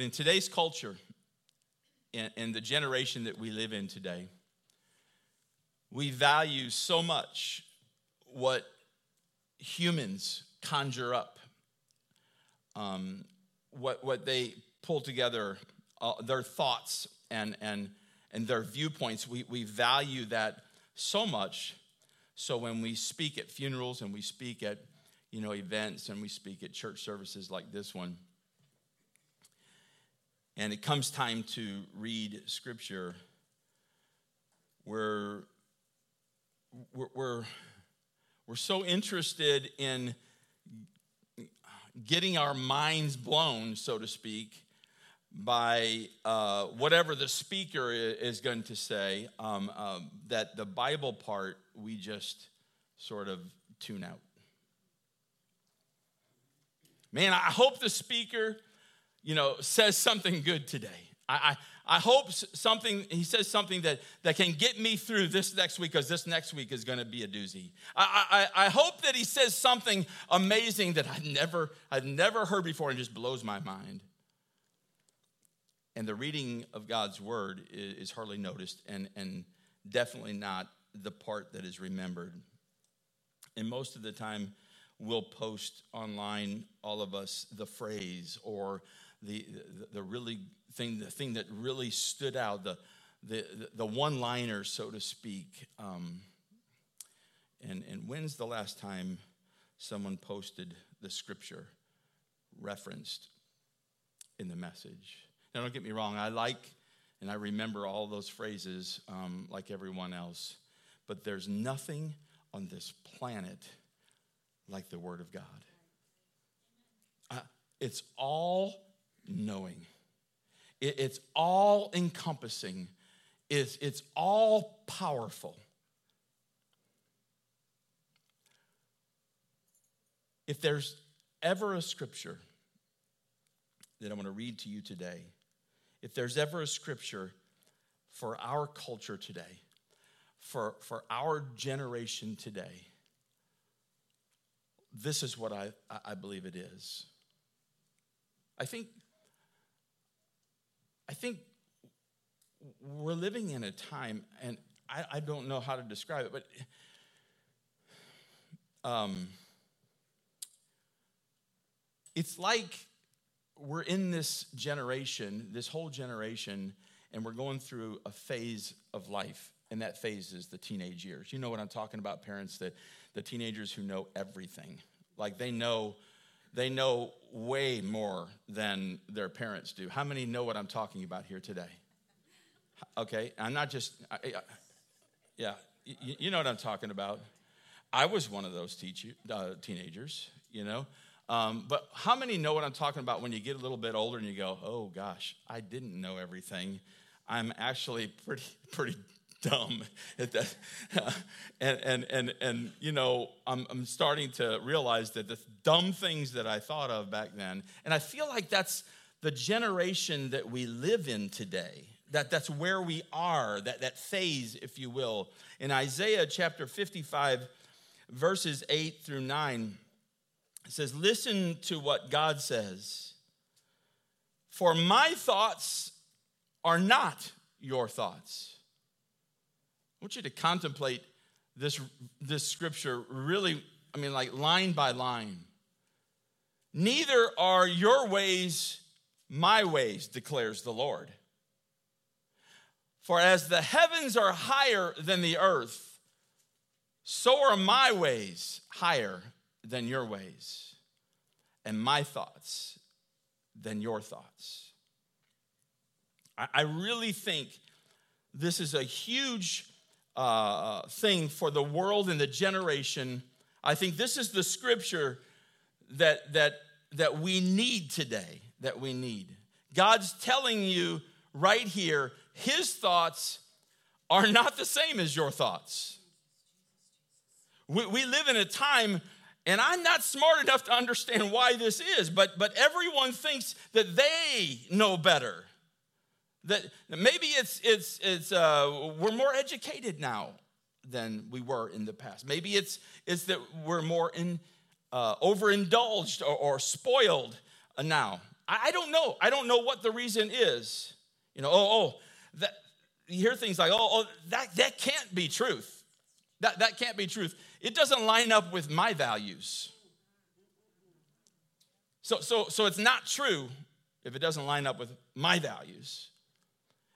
In today's culture, in, in the generation that we live in today, we value so much what humans conjure up, um, what, what they pull together, uh, their thoughts and, and, and their viewpoints. We, we value that so much. So when we speak at funerals and we speak at you know, events and we speak at church services like this one, and it comes time to read scripture, we're, we're, we're so interested in getting our minds blown, so to speak, by uh, whatever the speaker is going to say, um, um, that the Bible part we just sort of tune out. Man, I hope the speaker you know, says something good today. I, I, I hope something, he says something that, that can get me through this next week because this next week is going to be a doozy. I, I, I hope that he says something amazing that I've never, I've never heard before and just blows my mind. And the reading of God's word is, is hardly noticed and, and definitely not the part that is remembered. And most of the time, we'll post online, all of us, the phrase or the, the, really thing, the thing that really stood out, the, the, the one liner, so to speak. Um, and, and when's the last time someone posted the scripture referenced in the message? Now, don't get me wrong, I like and I remember all those phrases um, like everyone else, but there's nothing on this planet like the Word of God. Uh, it's all knowing. It, it's all encompassing. It's, it's all powerful. If there's ever a scripture that I want to read to you today, if there's ever a scripture for our culture today, for, for our generation today, this is what I, I believe it is. I think I think we're living in a time, and I, I don't know how to describe it, but um, it's like we're in this generation, this whole generation, and we're going through a phase of life. And that phase is the teenage years. You know what I'm talking about, parents, that the teenagers who know everything. Like they know they know way more than their parents do. How many know what I'm talking about here today? Okay, I'm not just, I, I, yeah, you, you, know what I'm talking about. I was one of those teacher, uh, teenagers, you know. Um, but how many know what I'm talking about when you get a little bit older and you go, oh gosh, I didn't know everything. I'm actually pretty, pretty dumb and, and, and, and, you know, I'm, I'm starting to realize that the dumb things that I thought of back then, and I feel like that's the generation that we live in today. That, that's where we are, that, that phase, if you will. In Isaiah chapter 55, verses 8 through 9, it says, Listen to what God says. For my thoughts are not your thoughts want you to contemplate this, this scripture really, I mean, like line by line. Neither are your ways my ways, declares the Lord. For as the heavens are higher than the earth, so are my ways higher than your ways, and my thoughts than your thoughts. I, really think this is a huge uh, thing for the world and the generation. I think this is the scripture that, that, that we need today, that we need. God's telling you right here, his thoughts are not the same as your thoughts. We, we live in a time, and I'm not smart enough to understand why this is, but, but everyone thinks that they know better. That maybe it's it's it's uh, we're more educated now than we were in the past. Maybe it's it's that we're more in uh, overindulged or, or spoiled now. I don't know. I don't know what the reason is. You know, oh, oh, that you hear things like, oh, oh, that, that can't be truth. That, that can't be truth. It doesn't line up with my values. So, so, so it's not true if it doesn't line up with my values.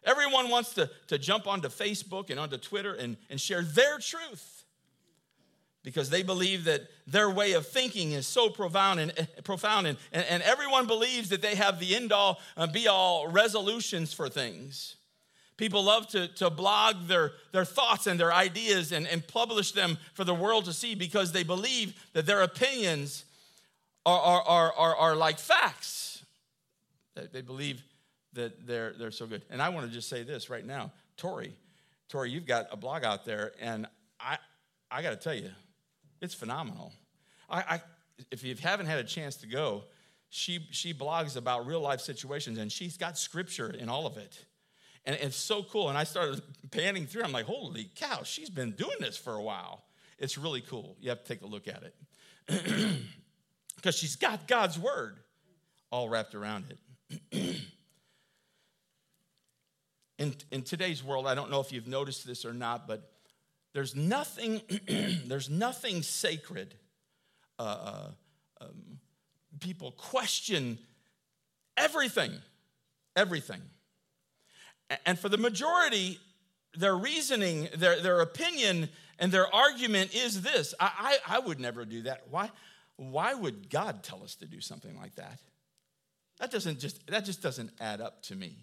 Everyone wants to, to jump onto Facebook and onto Twitter and, and share their truth because they believe that their way of thinking is so profound and, eh, profound and, and, everyone believes that they have the end all uh, be all resolutions for things. People love to, to blog their, their thoughts and their ideas and, and publish them for the world to see because they believe that their opinions are, are, are, are, are like facts. They believe that they're, they're so good. And I want to just say this right now Tori, Tori, you've got a blog out there, and I, I got to tell you, it's phenomenal. I, I, if you haven't had a chance to go, she, she blogs about real life situations, and she's got scripture in all of it. And it's so cool. And I started panning through. I'm like, holy cow, she's been doing this for a while. It's really cool. You have to take a look at it. Because she's got God's word all wrapped around it. in, in today's world, I don't know if you've noticed this or not, but there's nothing, there's nothing sacred. Uh, uh, um, people question everything, everything. And for the majority, their reasoning, their, their opinion, and their argument is this I, I, I would never do that. Why? Why would God tell us to do something like that? That doesn't just that just doesn't add up to me.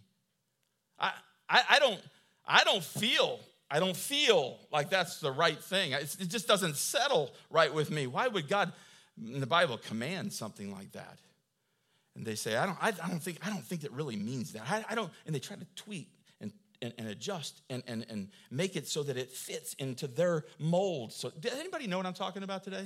I I, I don't I don't feel I don't feel like that's the right thing. It, it just doesn't settle right with me. Why would God in the Bible command something like that? And they say, I don't, I, I don't think, I don't think that really means that. I, I don't, and they try to tweak and, and, and, adjust and, and, and make it so that it fits into their mold. So, does anybody know what I'm talking about today?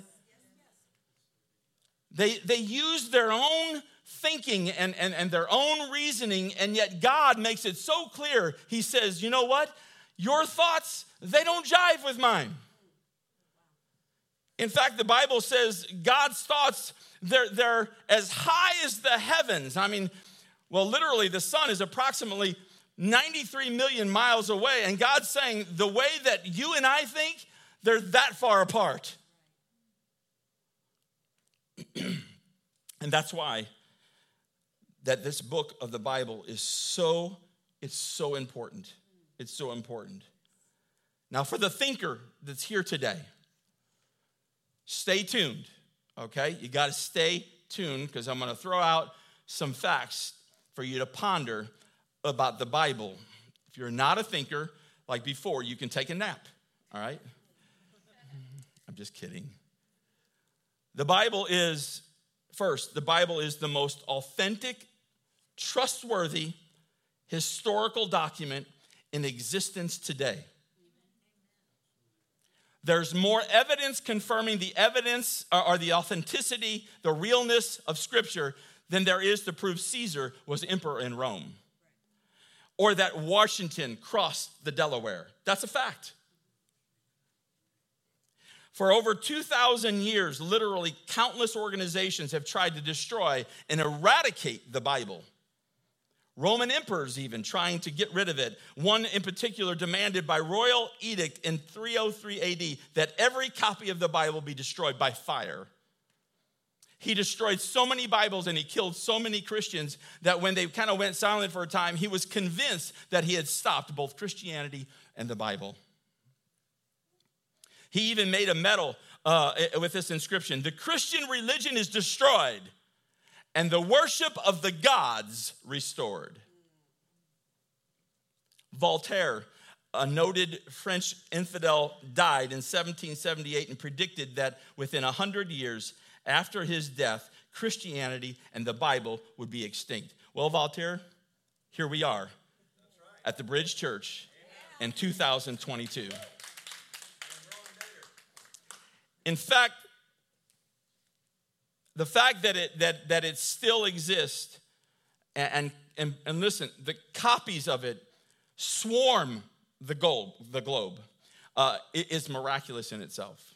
They, they use their own thinking and, and, and their own reasoning, and yet God makes it so clear. He says, You know what? Your thoughts, they don't jive with mine. In fact, the Bible says God's thoughts, they're, they're as high as the heavens. I mean, well, literally, the sun is approximately 93 million miles away, and God's saying the way that you and I think, they're that far apart. and that's why that this book of the Bible is so it's so important. It's so important. Now for the thinker that's here today, stay tuned. Okay? You got to stay tuned because I'm going to throw out some facts for you to ponder about the Bible. If you're not a thinker like before, you can take a nap. All right? I'm just kidding. The Bible is, first, the Bible is the most authentic, trustworthy, historical document in existence today. There's more evidence confirming the evidence uh, or the authenticity, the realness of Scripture than there is to prove Caesar was emperor in Rome or that Washington crossed the Delaware. That's a fact. For over 2,000 years, literally countless organizations have tried to destroy and eradicate the Bible. Roman emperors, even trying to get rid of it. One in particular demanded by royal edict in 303 AD that every copy of the Bible be destroyed by fire. He destroyed so many Bibles and he killed so many Christians that when they kind of went silent for a time, he was convinced that he had stopped both Christianity and the Bible. He even made a medal uh, with this inscription The Christian religion is destroyed, and the worship of the gods restored. Voltaire, a noted French infidel, died in 1778 and predicted that within 100 years after his death, Christianity and the Bible would be extinct. Well, Voltaire, here we are at the Bridge Church in 2022. In fact, the fact that it, that, that it still exists, and, and, and listen, the copies of it swarm the globe, the globe uh, is miraculous in itself.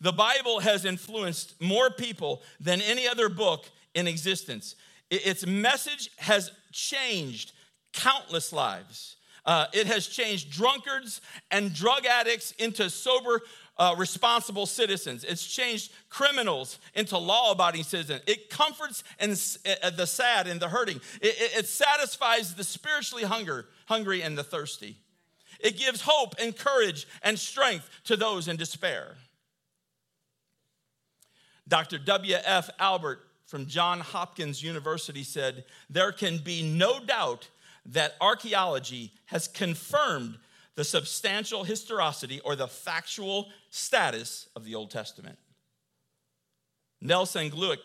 The Bible has influenced more people than any other book in existence. Its message has changed countless lives. Uh, it has changed drunkards and drug addicts into sober, uh, responsible citizens. It's changed criminals into law abiding citizens. It comforts and uh, the sad and the hurting. It, it, it satisfies the spiritually hunger, hungry and the thirsty. It gives hope and courage and strength to those in despair. Dr. W.F. Albright from Johns Hopkins University said, There can be no doubt that archaeology has confirmed the substantial historicity or the factual status of the Old Testament. Nelson Glueck,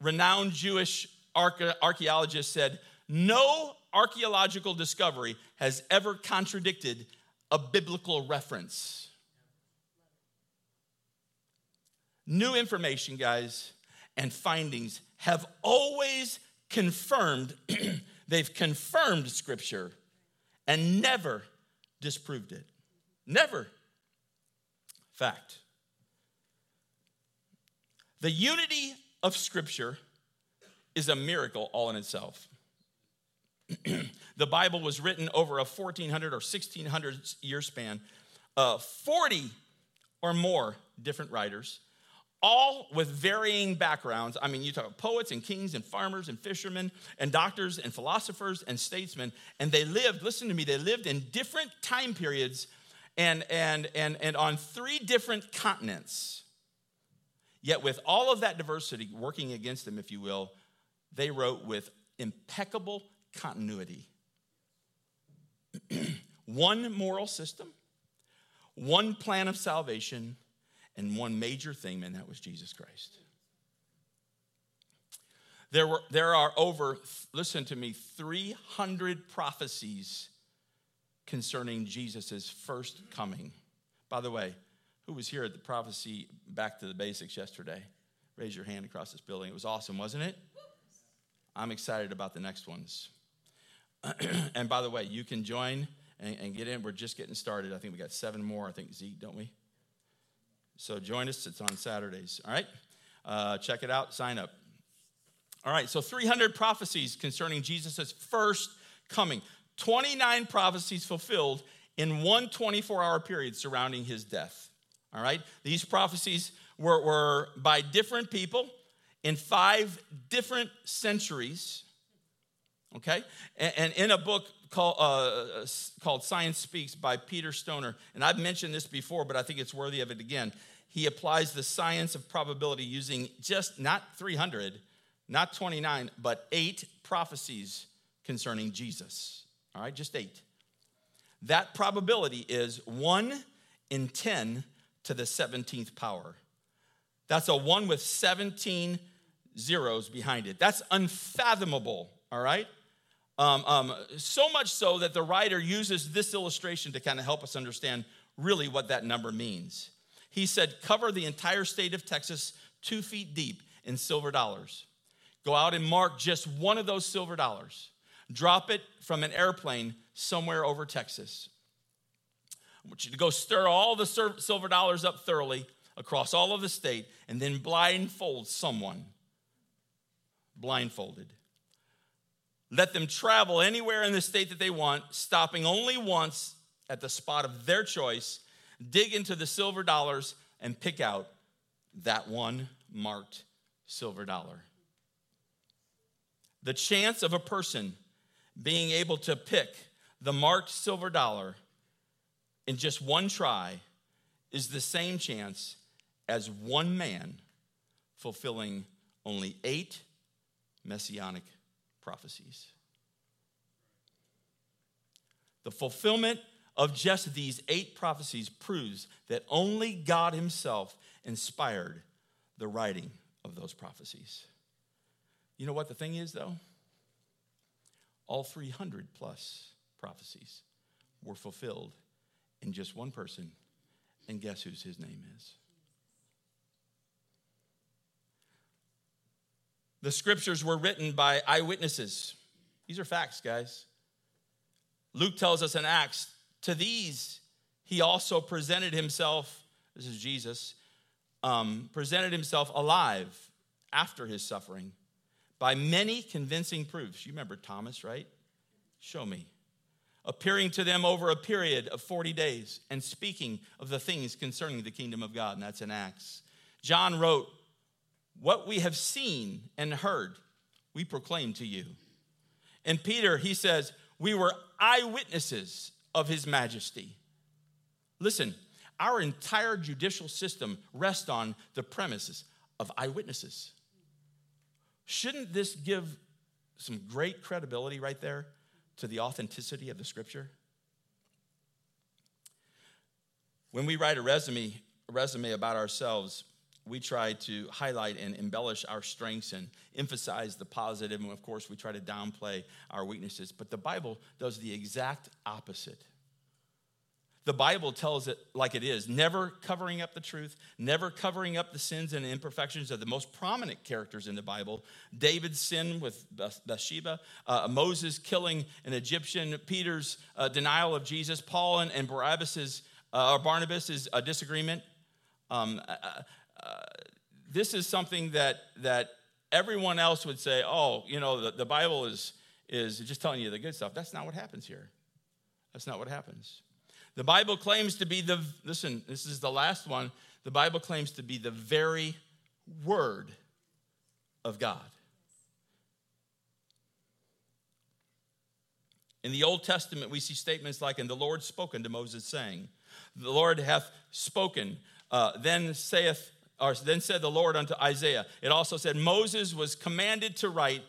renowned Jewish archaeologist, said, No archaeological discovery has ever contradicted a biblical reference. New information, guys, and findings have always confirmed, they've confirmed Scripture and never disproved it. Never. Fact. The unity of Scripture is a miracle all in itself. the Bible was written over a 1400 or 1600 year span. Uh, 40 or more different writers all with varying backgrounds. I mean, you talk poets and kings and farmers and fishermen and doctors and philosophers and statesmen, and they lived, listen to me, they lived in different time periods and, and, and, and on three different continents. Yet, with all of that diversity working against them, if you will, they wrote with impeccable continuity. one moral system, one plan of salvation, and one major theme, and that was Jesus Christ. There, were, there are over, listen to me, 300 prophecies concerning Jesus' first coming. By the way, who was here at the prophecy back to the basics yesterday? Raise your hand across this building. It was awesome, wasn't it? I'm excited about the next ones. and by the way, you can join and, and, get in. We're just getting started. I think we got seven more, I think, Zeke, don't we? So join us. It's on Saturdays. All right? Uh, check it out. Sign up. All right. So 300 prophecies concerning Jesus' first coming. 29 prophecies fulfilled in one 24 hour period surrounding his death. All right? These prophecies were, were by different people in five different centuries. Okay? And, and in a book called, uh, called Science Speaks by Peter Stoner. And I've mentioned this before, but I think it's worthy of it again. He applies the science of probability using just not 300, not 29, but eight prophecies concerning Jesus. All right, just eight. That probability is one in 10 to the 17th power. That's a one with 17 zeros behind it. That's unfathomable, all right? Um, um, so much so that the writer uses this illustration to kind of help us understand really what that number means. He said, cover the entire state of Texas two feet deep in silver dollars. Go out and mark just one of those silver dollars. Drop it from an airplane somewhere over Texas. I want you to go stir all the silver dollars up thoroughly across all of the state and then blindfold someone. Blindfolded. Let them travel anywhere in the state that they want, stopping only once at the spot of their choice, dig into the silver dollars, and pick out that one marked silver dollar. The chance of a person being able to pick the marked silver dollar in just one try is the same chance as one man fulfilling only eight messianic prophecies. The fulfillment of just these eight prophecies proves that only God Himself inspired the writing of those prophecies. You know what the thing is, though? All 300 plus prophecies were fulfilled in just one person, and guess whose his name is? The scriptures were written by eyewitnesses. These are facts, guys. Luke tells us in Acts, to these he also presented himself, this is Jesus, um, presented himself alive after his suffering by many convincing proofs. You remember Thomas, right? Show me. Appearing to them over a period of 40 days and speaking of the things concerning the kingdom of God. And that's in Acts. John wrote, What we have seen and heard, we proclaim to you. And Peter, he says, We were eyewitnesses of his majesty. Listen, our entire judicial system rests on the premises of eyewitnesses. Shouldn't this give some great credibility right there to the authenticity of the scripture? When we write a resume, a resume about ourselves, we try to highlight and embellish our strengths and emphasize the positive, and of course, we try to downplay our weaknesses. But the Bible does the exact opposite. The Bible tells it like it is, never covering up the truth, never covering up the sins and imperfections of the most prominent characters in the Bible. David's sin with Bathsheba, uh, Moses killing an Egyptian, Peter's uh, denial of Jesus, Paul and, and Barabbas's, uh, or Barnabas's uh, disagreement. Um, this is something that, that everyone else would say, oh, you know, the, the Bible is, is just telling you the good stuff. That's not what happens here. That's not what happens. The Bible claims to be the, listen, this is the last one. The Bible claims to be the very word of God. In the Old Testament, we see statements like, And the Lord spoken to Moses, saying, The Lord hath spoken. Uh, then saith, or then said the Lord unto Isaiah. It also said, Moses was commanded to write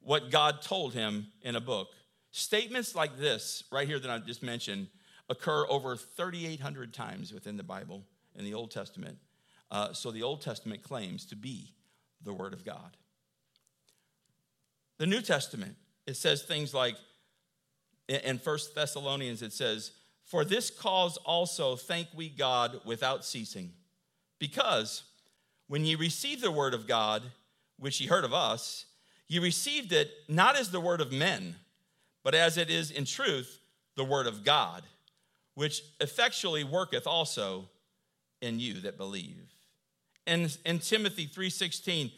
what God told him in a book. Statements like this, right here that I just mentioned, occur over 3,800 times within the Bible in the Old Testament. Uh, so the Old Testament claims to be the Word of God. The New Testament, it says things like, in First Thessalonians, it says, For this cause also thank we God without ceasing, because when ye received the word of God, which ye heard of us, ye received it not as the word of men, but as it is in truth the word of God which effectually worketh also in you that believe. And in Timothy 3:16,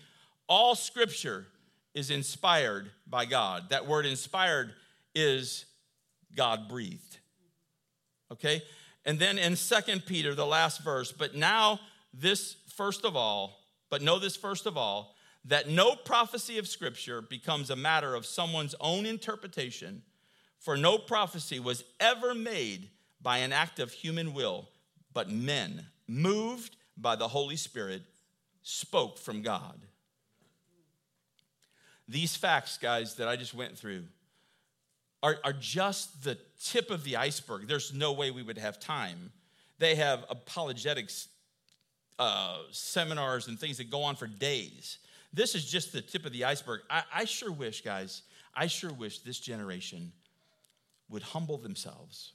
all scripture is inspired by God. That word inspired is God breathed. Okay? And then in Second Peter, the last verse, but now this first of all, but know this first of all, that no prophecy of scripture becomes a matter of someone's own interpretation, for no prophecy was ever made by an act of human will, but men, moved by the Holy Spirit, spoke from God. These facts, guys, that I just went through are, are just the tip of the iceberg. There's no way we would have time. They have apologetics uh, seminars and things that go on for days. This is just the tip of the iceberg. I, I sure wish, guys, I sure wish this generation would humble themselves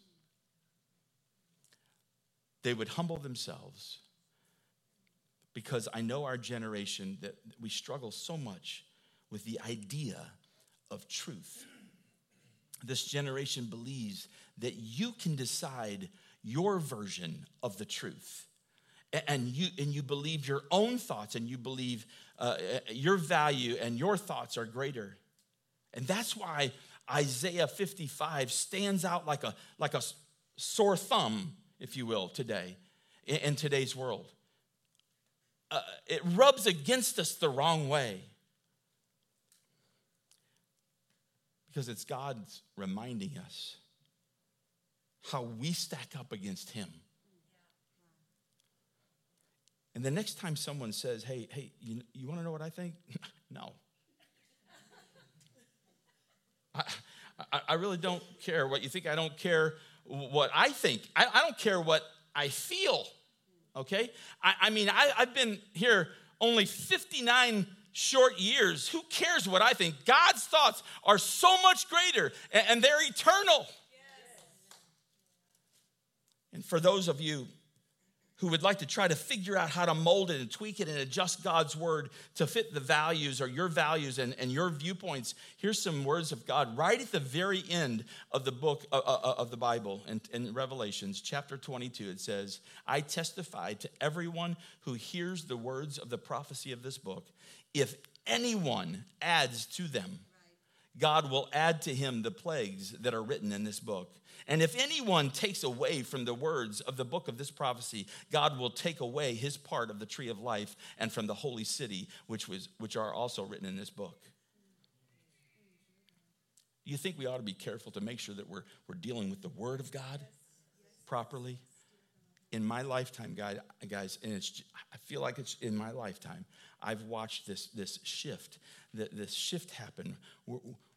they would humble themselves because I know our generation that we struggle so much with the idea of truth. This generation believes that you can decide your version of the truth. And you, and you believe your own thoughts, and you believe uh, your value and your thoughts are greater. And that's why Isaiah 55 stands out like a, like a sore thumb if you will, today, in, today's world. Uh, it rubs against us the wrong way. Because it's God's reminding us how we stack up against Him. And the next time someone says, hey, hey, you, you want to know what I think? no. I, I, I, really don't care what you think. I don't care what I think. I, I don't care what I feel, okay? I, I mean, I, I've been here only 59 short years. Who cares what I think? God's thoughts are so much greater and, and they're eternal. Yes. And for those of you who would like to try to figure out how to mold it and tweak it and adjust God's word to fit the values or your values and, and your viewpoints, here's some words of God right at the very end of the book uh, uh, uh of the Bible in, in Revelations, chapter 22. It says, I testify to everyone who hears the words of the prophecy of this book. If anyone adds to them, God will add to him the plagues that are written in this book. And if anyone takes away from the words of the book of this prophecy, God will take away his part of the tree of life and from the holy city, which, was, which are also written in this book. Do you think we ought to be careful to make sure that we're, we're dealing with the word of God properly? In my lifetime, guys, and it's, I feel like it's in my lifetime, I've watched this, this shift, this shift happen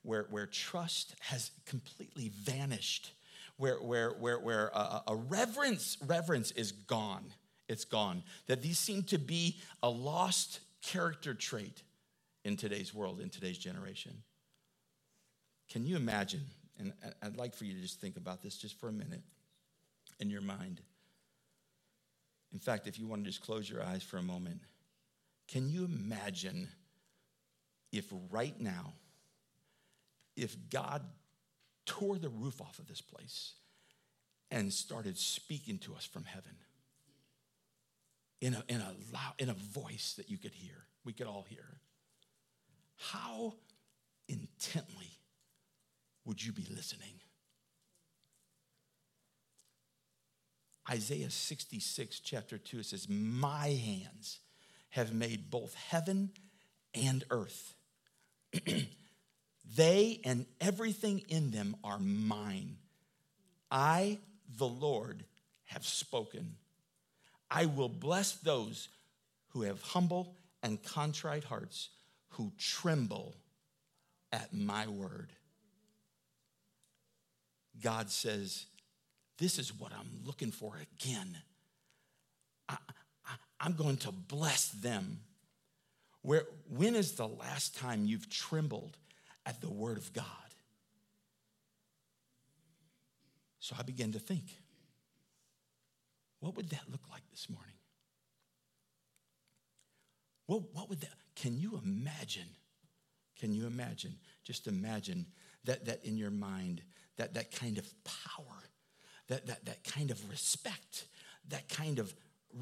where, where trust has completely vanished where, where, where, where a, a reverence, reverence is gone. It's gone. That these seem to be a lost character trait in today's world, in today's generation. Can you imagine? And I'd like for you to just think about this just for a minute in your mind. In fact, if you want to just close your eyes for a moment, can you imagine if right now, if God tore the roof off of this place and started speaking to us from heaven in a, in a, loud, in a voice that you could hear, we could all hear. How intently would you be listening? Isaiah 66, chapter 2, it says, My hands have made both heaven and earth. They and everything in them are mine. I, the Lord, have spoken. I will bless those who have humble and contrite hearts, who tremble at my word. God says, This is what I'm looking for again. I, am going to bless them. Where, when is the last time you've trembled at the Word of God. So I began to think, what would that look like this morning? What, what would that, can you imagine? Can you imagine? Just imagine that, that in your mind, that, that kind of power, that, that, that kind of respect, that kind of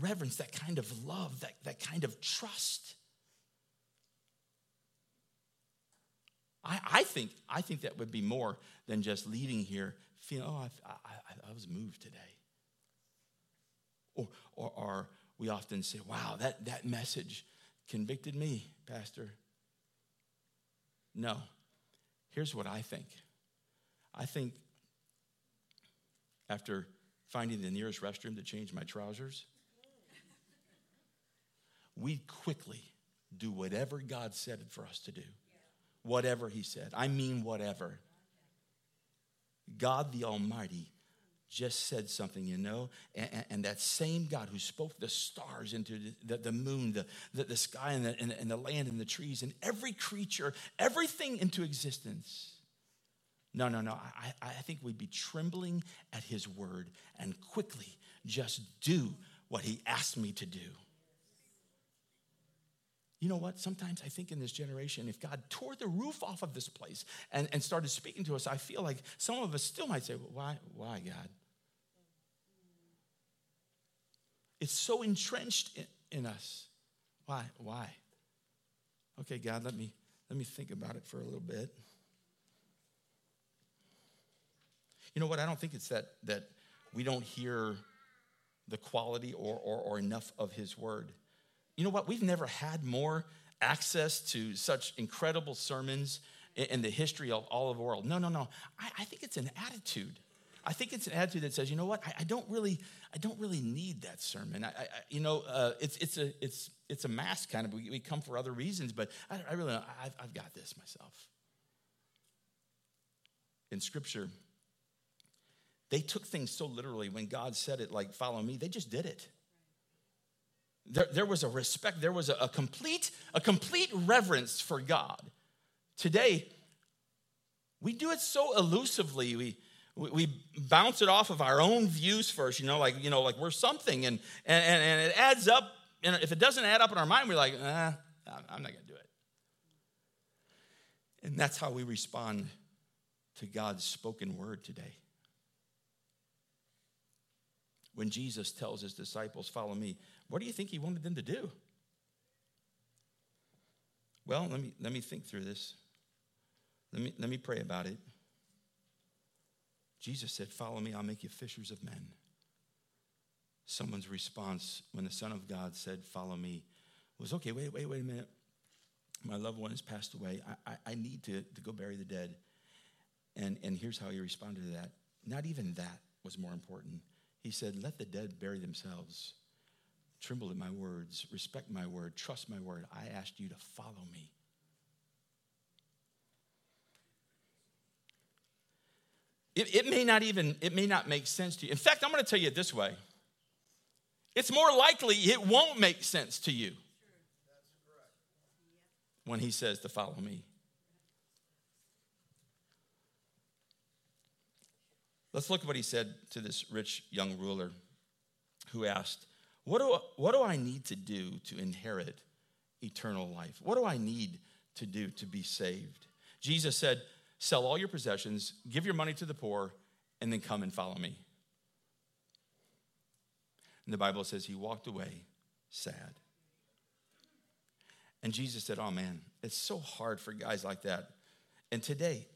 reverence, that kind of love, that, that kind of trust I, I, think, I think that would be more than just leaving here feeling, oh, I, I, I was moved today. Or, or, or we often say, wow, that, that message convicted me, Pastor. No. Here's what I think I think after finding the nearest restroom to change my trousers, we quickly do whatever God said for us to do whatever he said. I mean, whatever. God the Almighty just said something, you know, and, and, that same God who spoke the stars into the, the, moon, the, the, the sky, and the, and, and the land, and the trees, and every creature, everything into existence. No, no, no. I, I think we'd be trembling at his word and quickly just do what he asked me to do. You know what? Sometimes I think in this generation, if God tore the roof off of this place and, and started speaking to us, I feel like some of us still might say, well, why, why, God? It's so entrenched in, in us. Why? Why? Okay, God, let me let me think about it for a little bit. You know what? I don't think it's that that we don't hear the quality or, or, or enough of his word you know what? We've never had more access to such incredible sermons in the history of all of the world. No, no, no. I, I think it's an attitude. I think it's an attitude that says, you know what? I, I don't really, I don't really need that sermon. I, you know, uh, it's it's a it's it's a mask kind of. We, we come for other reasons, but I, I really, I've, I've got this myself. In Scripture, they took things so literally. When God said it, like "Follow me," they just did it. There, there was a respect, there was a, a, complete, a complete reverence for God. Today, we do it so elusively. We, we, bounce it off of our own views first, you know, like, you know, like we're something, and, and, and it adds up. And if it doesn't add up in our mind, we're like, ah, I'm not going to do it. And that's how we respond to God's spoken word today. When Jesus tells his disciples, Follow me, what do you think he wanted them to do? Well, let me, let me think through this. Let me, let me pray about it. Jesus said, Follow me, I'll make you fishers of men. Someone's response when the Son of God said, Follow me, was, Okay, wait, wait, wait a minute. My loved one has passed away. I, I, I need to, to go bury the dead. And, and here's how he responded to that. Not even that was more important. He said, Let the dead bury themselves. Tremble at my words, respect my word, trust my word. I asked you to follow me. It, it, may not even, it may not make sense to you. In fact, I'm going to tell you it this way. It's more likely it won't make sense to you when he says to follow me. Let's look at what he said to this rich young ruler who asked, what do, what do I need to do to inherit eternal life? What do I need to do to be saved? Jesus said, Sell all your possessions, give your money to the poor, and then come and follow me. And the Bible says he walked away sad. And Jesus said, Oh man, it's so hard for guys like that. And today,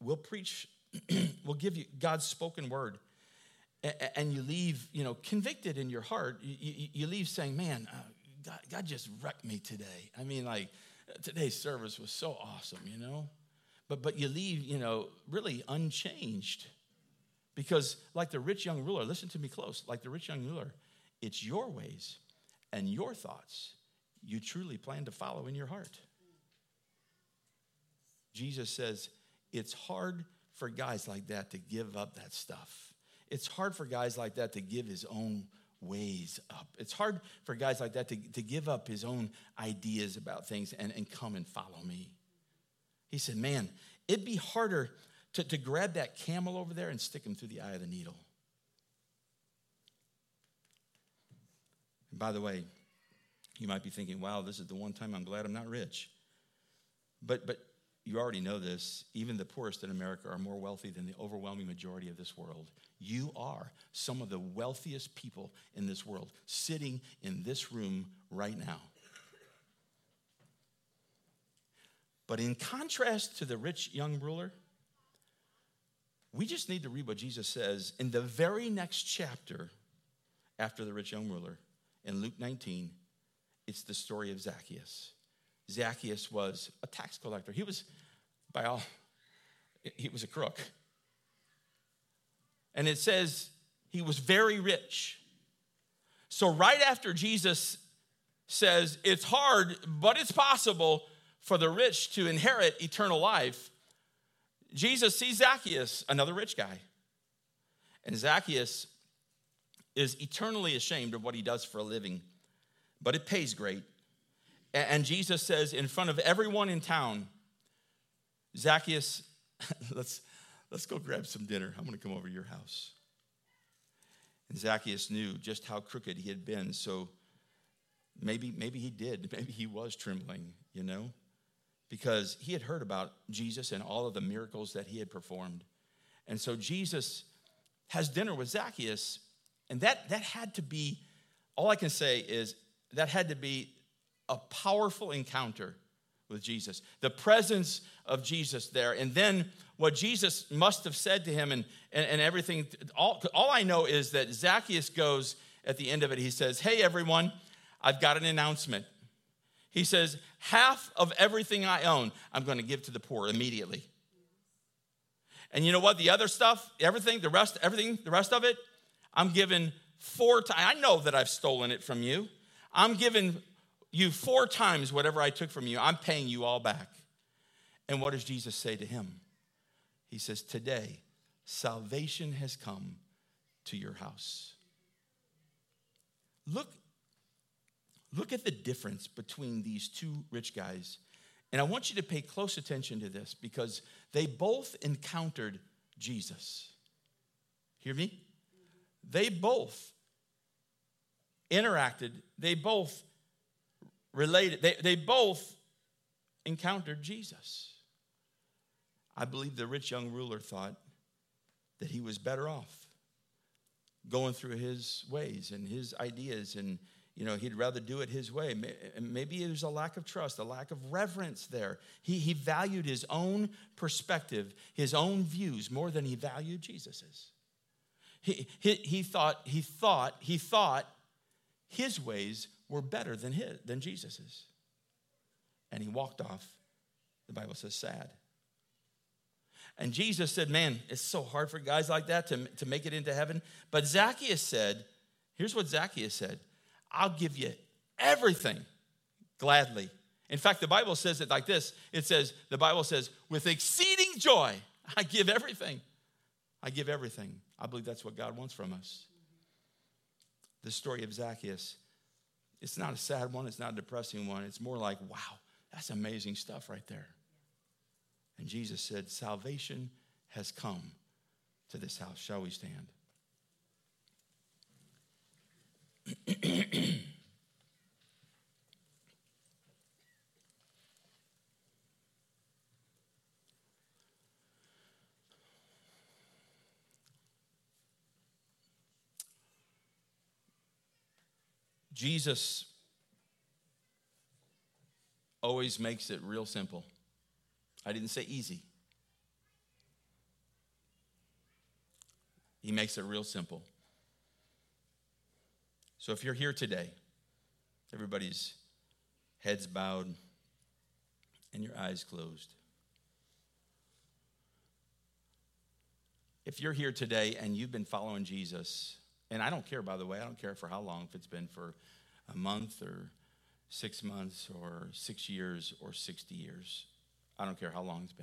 we'll preach, we'll give you God's spoken word and you leave, you know, convicted in your heart, you, leave saying, man, uh, God just wrecked me today. I mean, like, today's service was so awesome, you know? But, but you leave, you know, really unchanged. Because, like the rich young ruler, listen to me close, like the rich young ruler, it's your ways and your thoughts you truly plan to follow in your heart. Jesus says it's hard for guys like that to give up that stuff it's hard for guys like that to give his own ways up. It's hard for guys like that to, to give up his own ideas about things and, and come and follow me. He said, Man, it'd be harder to, to grab that camel over there and stick him through the eye of the needle. And by the way, you might be thinking, wow, this is the one time I'm glad I'm not rich. But, but you already know this, even the poorest in America are more wealthy than the overwhelming majority of this world. You are some of the wealthiest people in this world sitting in this room right now. But in contrast to the rich young ruler, we just need to read what Jesus says in the very next chapter after the rich young ruler. In Luke 19, it's the story of Zacchaeus. Zacchaeus was a tax collector. He was, by all, he was a crook. And it says he was very rich. So, right after Jesus says it's hard, but it's possible for the rich to inherit eternal life, Jesus sees Zacchaeus, another rich guy. And Zacchaeus is eternally ashamed of what he does for a living, but it pays great. And Jesus says in front of everyone in town, Zacchaeus, let's, let's go grab some dinner. I'm going to come over to your house. And Zacchaeus knew just how crooked he had been. So maybe, maybe he did. Maybe he was trembling, you know, because he had heard about Jesus and all of the miracles that he had performed. And so Jesus has dinner with Zacchaeus. And that, that had to be, all I can say is that had to be a powerful encounter with Jesus, the presence of Jesus there. And then what Jesus must have said to him and, and, and, everything. All, all I know is that Zacchaeus goes at the end of it, he says, Hey, everyone, I've got an announcement. He says, Half of everything I own, I'm going to give to the poor immediately. And you know what? The other stuff, everything, the rest, everything, the rest of it, I'm giving four times. I know that I've stolen it from you. I'm giving you four times whatever I took from you. I'm paying you all back. And what does Jesus say to him? He says, Today, salvation has come to your house. Look, look at the difference between these two rich guys. And I want you to pay close attention to this because they both encountered Jesus. Hear me? They both interacted, they both related, they, they both encountered Jesus. I believe the rich young ruler thought that he was better off going through his ways and his ideas and you know, he'd rather do it his way. Maybe there's a lack of trust, a lack of reverence there. He, he valued his own perspective, his own views more than he valued Jesus's. He, he, he thought, he thought, he thought his ways were better than his, than Jesus's. And he walked off, the Bible says, sad. And Jesus said, Man, it's so hard for guys like that to, to make it into heaven. But Zacchaeus said, Here's what Zacchaeus said I'll give you everything gladly. In fact, the Bible says it like this it says, The Bible says, with exceeding joy, I give everything. I give everything. I believe that's what God wants from us. The story of Zacchaeus, it's not a sad one, it's not a depressing one. It's more like, wow, that's amazing stuff right there. And Jesus said, Salvation has come to this house. Shall we stand? Jesus always makes it real simple. I didn't say easy. He makes it real simple. So if you're here today, everybody's heads bowed and your eyes closed. If you're here today and you've been following Jesus, and I don't care, by the way, I don't care for how long, if it's been for a month or six months or six years or 60 years, I don't care how long it's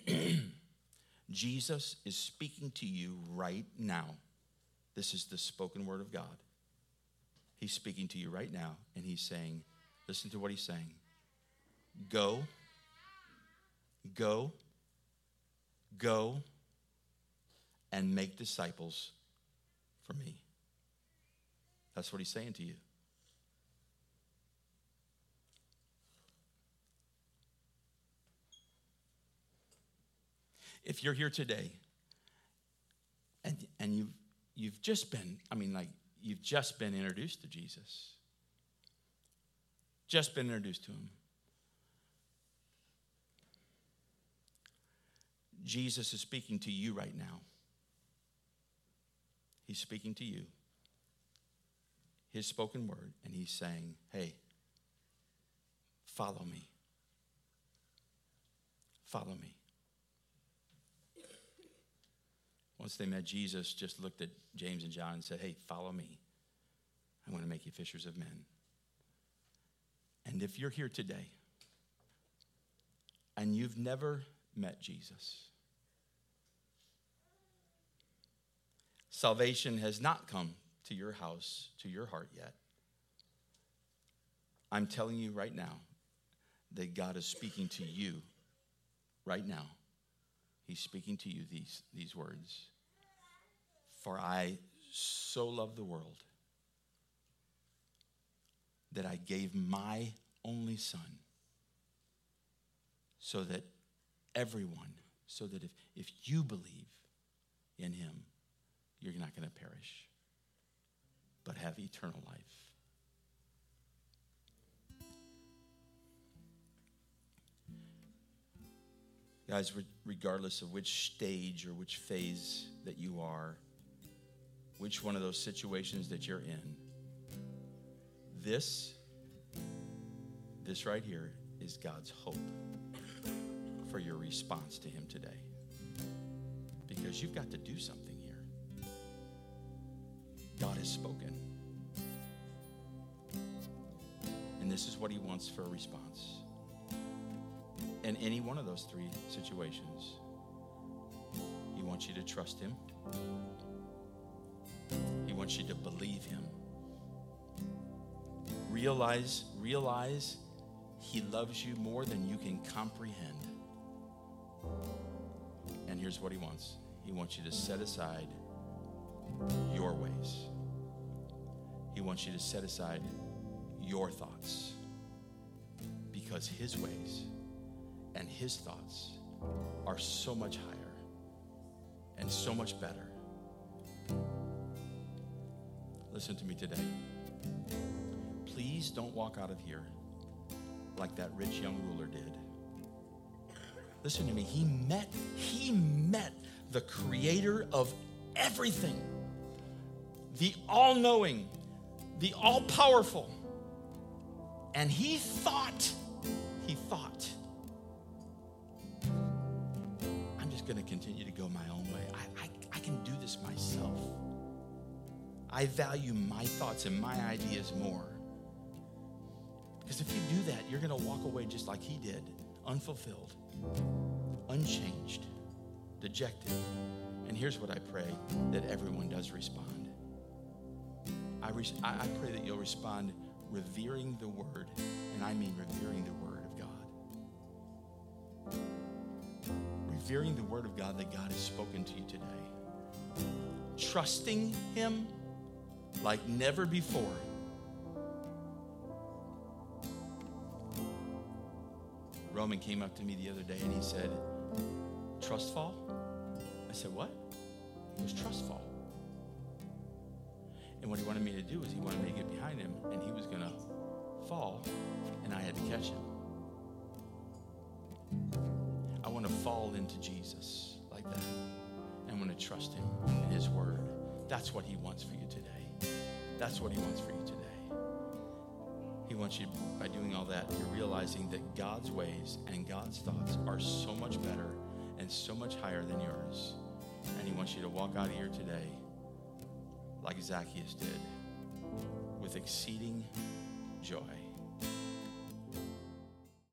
been. Jesus is speaking to you right now. This is the spoken word of God. He's speaking to you right now, and he's saying, listen to what he's saying. Go, go, go, and make disciples for me. That's what he's saying to you. If you're here today and, and you've you've just been, I mean, like, you've just been introduced to Jesus. Just been introduced to him. Jesus is speaking to you right now. He's speaking to you. His spoken word, and he's saying, Hey, follow me. Follow me. once they met Jesus, just looked at James and John and said, Hey, follow me. I want to make you fishers of men. And if you're here today and you've never met Jesus, salvation has not come to your house, to your heart yet. I'm telling you right now that God is speaking to you right now He's speaking to you these, these words For I so love the world that I gave my only Son so that everyone, so that if, if you believe in Him, you're not going to perish, but have eternal life. Guys, regardless of which stage or which phase that you are, which one of those situations that you're in, this, this right here is God's hope for your response to Him today. Because you've got to do something. God has spoken. And this is what He wants for a response in any one of those three situations. He wants you to trust Him, He wants you to believe Him. Realize, realize He loves you more than you can comprehend. And here's what He wants He wants you to set aside your ways, He wants you to set aside your thoughts because His ways and his thoughts are so much higher and so much better. Listen to me today. Please don't walk out of here like that rich young ruler did. Listen to me. He met, he met the creator of everything, the all knowing, the all powerful. And he thought, he thought, I'm just going to continue to go my own way. I, I, I can do this myself. I value my thoughts and my ideas more. Because if you do that, you're going to walk away just like he did, unfulfilled, unchanged, dejected. And here's what I pray that everyone does respond. I, re- I pray that you'll respond revering the word, and I mean revering the word of God. Revering the word of God that God has spoken to you today. Trusting him like never before. Roman came up to me the other day and he said, Trust fall? I said, What? It was trust fall. And what he wanted me to do is he wanted me to get behind him and he was going to fall and I had to catch him. I want to fall into Jesus like that. And want to trust him in his word. That's what he wants for you today. That's what he wants for you today. He wants you, by doing all that, you're realizing that God's ways and God's thoughts are so much better and so much higher than yours. And he wants you to walk out of here today like Zacchaeus did with exceeding joy.